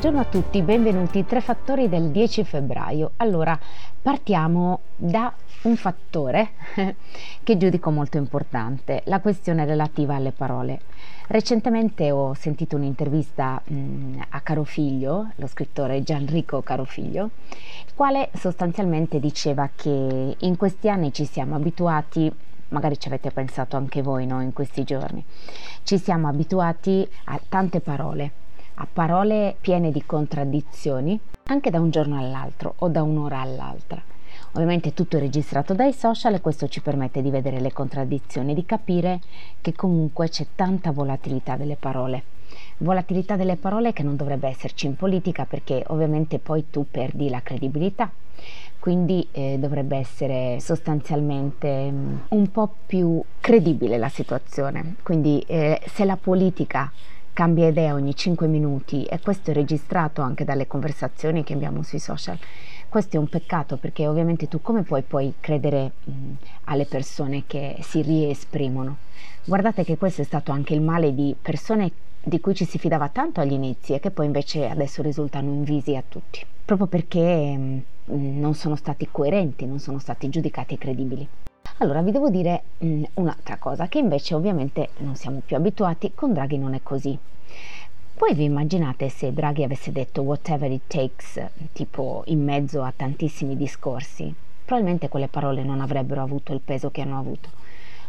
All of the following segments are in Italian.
Buongiorno a tutti, benvenuti. Tre fattori del 10 febbraio. Allora, partiamo da un fattore che giudico molto importante, la questione relativa alle parole. Recentemente ho sentito un'intervista mh, a Carofiglio, lo scrittore Gianrico Carofiglio, il quale sostanzialmente diceva che in questi anni ci siamo abituati magari ci avete pensato anche voi no, in questi giorni. Ci siamo abituati a tante parole, a parole piene di contraddizioni, anche da un giorno all'altro o da un'ora all'altra. Ovviamente tutto è registrato dai social e questo ci permette di vedere le contraddizioni, di capire che comunque c'è tanta volatilità delle parole. Volatilità delle parole che non dovrebbe esserci in politica perché ovviamente poi tu perdi la credibilità. Quindi eh, dovrebbe essere sostanzialmente mm, un po' più credibile la situazione. Quindi eh, se la politica cambia idea ogni 5 minuti e questo è registrato anche dalle conversazioni che abbiamo sui social, questo è un peccato perché ovviamente tu come puoi poi credere mh, alle persone che si riesprimono? Guardate che questo è stato anche il male di persone di cui ci si fidava tanto agli inizi e che poi invece adesso risultano invisi a tutti, proprio perché mh, non sono stati coerenti, non sono stati giudicati credibili. Allora vi devo dire mh, un'altra cosa che invece ovviamente non siamo più abituati, con Draghi non è così. Poi vi immaginate se Draghi avesse detto whatever it takes, tipo in mezzo a tantissimi discorsi? Probabilmente quelle parole non avrebbero avuto il peso che hanno avuto.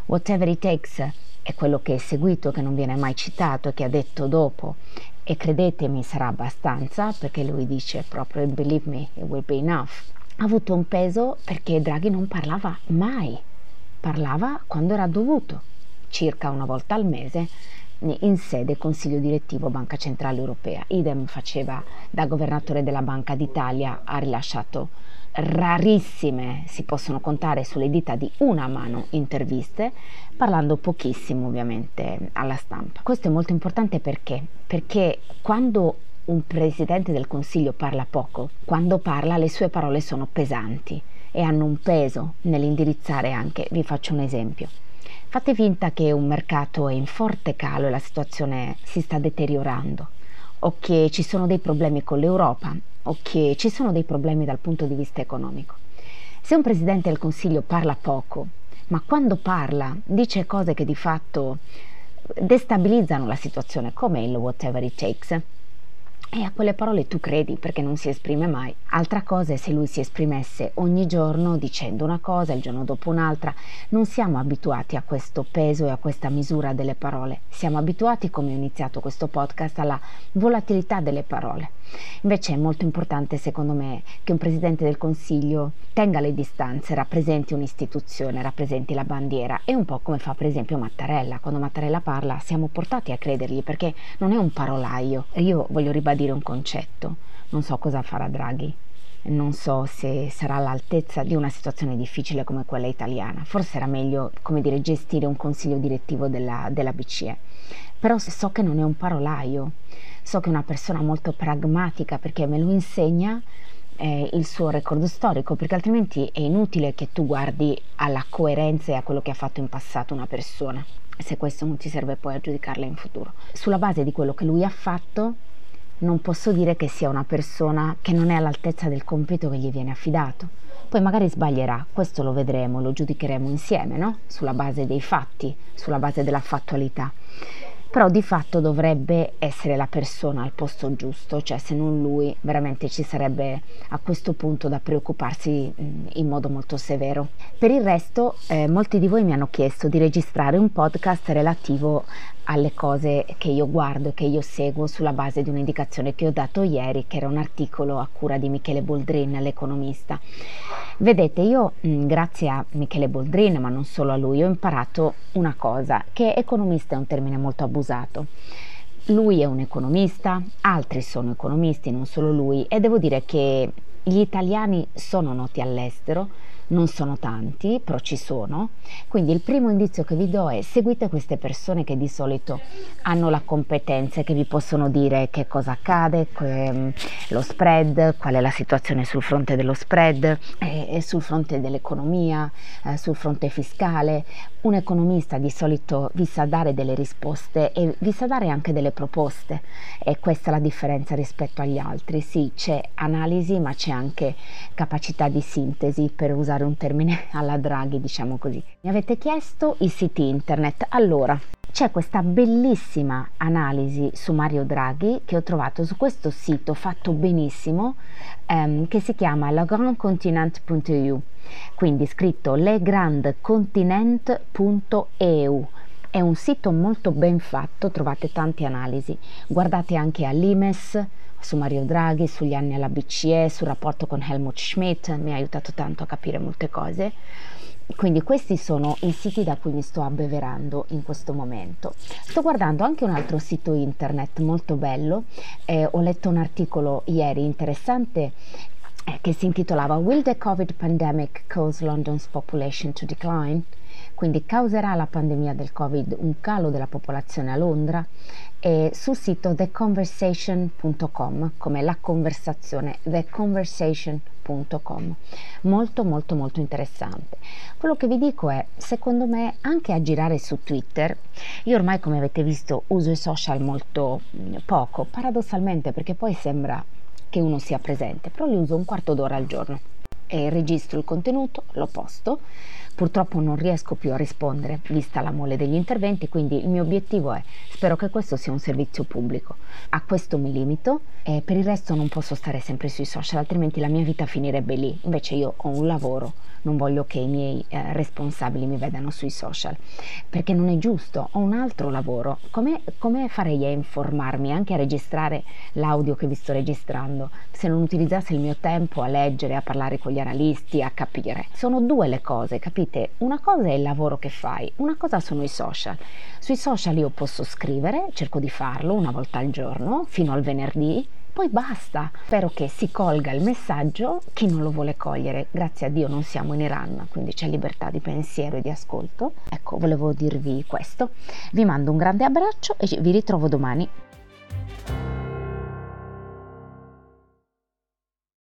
Whatever it takes è quello che è seguito, che non viene mai citato e che ha detto dopo. E credetemi sarà abbastanza perché lui dice proprio believe me, it will be enough. Ha avuto un peso perché Draghi non parlava mai, parlava quando era dovuto, circa una volta al mese in sede Consiglio direttivo Banca Centrale Europea. Idem faceva da governatore della Banca d'Italia, ha rilasciato rarissime, si possono contare sulle dita di una mano interviste, parlando pochissimo ovviamente alla stampa. Questo è molto importante perché? Perché quando un presidente del Consiglio parla poco, quando parla le sue parole sono pesanti e hanno un peso nell'indirizzare anche, vi faccio un esempio. Fate finta che un mercato è in forte calo e la situazione si sta deteriorando, o che ci sono dei problemi con l'Europa, o che ci sono dei problemi dal punto di vista economico. Se un Presidente del Consiglio parla poco, ma quando parla dice cose che di fatto destabilizzano la situazione, come il whatever it takes, e a quelle parole tu credi perché non si esprime mai. Altra cosa è se lui si esprimesse ogni giorno dicendo una cosa, il giorno dopo un'altra. Non siamo abituati a questo peso e a questa misura delle parole. Siamo abituati, come ho iniziato questo podcast, alla volatilità delle parole. Invece è molto importante, secondo me, che un Presidente del Consiglio tenga le distanze, rappresenti un'istituzione, rappresenti la bandiera. È un po' come fa per esempio Mattarella. Quando Mattarella parla siamo portati a credergli perché non è un parolaio. Io voglio ribadire dire un concetto. Non so cosa farà Draghi, non so se sarà all'altezza di una situazione difficile come quella italiana. Forse era meglio, come dire, gestire un consiglio direttivo della, della BCE. Però so che non è un parolaio, so che è una persona molto pragmatica perché me lo insegna eh, il suo record storico, perché altrimenti è inutile che tu guardi alla coerenza e a quello che ha fatto in passato una persona, se questo non ti serve poi a giudicarla in futuro. Sulla base di quello che lui ha fatto, non posso dire che sia una persona che non è all'altezza del compito che gli viene affidato. Poi magari sbaglierà, questo lo vedremo, lo giudicheremo insieme, no? Sulla base dei fatti, sulla base della fattualità. Però di fatto dovrebbe essere la persona al posto giusto, cioè se non lui veramente ci sarebbe a questo punto da preoccuparsi in modo molto severo. Per il resto eh, molti di voi mi hanno chiesto di registrare un podcast relativo alle cose che io guardo e che io seguo sulla base di un'indicazione che ho dato ieri, che era un articolo a cura di Michele Boldrin, l'economista. Vedete, io grazie a Michele Boldrin, ma non solo a lui, ho imparato una cosa, che economista è un termine molto abusato lui è un economista, altri sono economisti, non solo lui, e devo dire che gli italiani sono noti all'estero, non sono tanti, però ci sono. Quindi il primo indizio che vi do è seguite queste persone che di solito hanno la competenza e che vi possono dire che cosa accade, que, lo spread, qual è la situazione sul fronte dello spread, eh, sul fronte dell'economia, eh, sul fronte fiscale. Un economista di solito vi sa dare delle risposte e vi sa dare anche delle proposte e questa è la differenza rispetto agli altri. Sì, c'è analisi ma c'è anche capacità di sintesi per usare usare un termine alla Draghi, diciamo così. Mi avete chiesto i siti internet. Allora, c'è questa bellissima analisi su Mario Draghi che ho trovato su questo sito fatto benissimo ehm, che si chiama legrandcontinent.eu quindi scritto legrandcontinent.eu è un sito molto ben fatto, trovate tante analisi. Guardate anche all'Imes, su Mario Draghi, sugli anni alla BCE, sul rapporto con Helmut Schmidt, mi ha aiutato tanto a capire molte cose. Quindi questi sono i siti da cui mi sto abbeverando in questo momento. Sto guardando anche un altro sito internet molto bello, eh, ho letto un articolo ieri interessante eh, che si intitolava Will the COVID pandemic cause London's population to decline? Quindi causerà la pandemia del Covid un calo della popolazione a Londra? E sul sito theconversation.com, come la conversazione, theconversation.com. Molto molto molto interessante. Quello che vi dico è, secondo me, anche a girare su Twitter, io ormai come avete visto uso i social molto mm, poco, paradossalmente perché poi sembra che uno sia presente, però li uso un quarto d'ora al giorno e registro il contenuto, lo posto Purtroppo non riesco più a rispondere, vista la mole degli interventi, quindi il mio obiettivo è, spero che questo sia un servizio pubblico. A questo mi limito e per il resto non posso stare sempre sui social, altrimenti la mia vita finirebbe lì. Invece io ho un lavoro, non voglio che i miei eh, responsabili mi vedano sui social, perché non è giusto, ho un altro lavoro. Come, come farei a informarmi, anche a registrare l'audio che vi sto registrando, se non utilizzassi il mio tempo a leggere, a parlare con gli analisti, a capire? Sono due le cose, capite? Capite? Una cosa è il lavoro che fai, una cosa sono i social. Sui social io posso scrivere, cerco di farlo una volta al giorno, fino al venerdì, poi basta. Spero che si colga il messaggio, chi non lo vuole cogliere, grazie a Dio non siamo in Iran, quindi c'è libertà di pensiero e di ascolto. Ecco, volevo dirvi questo. Vi mando un grande abbraccio e vi ritrovo domani.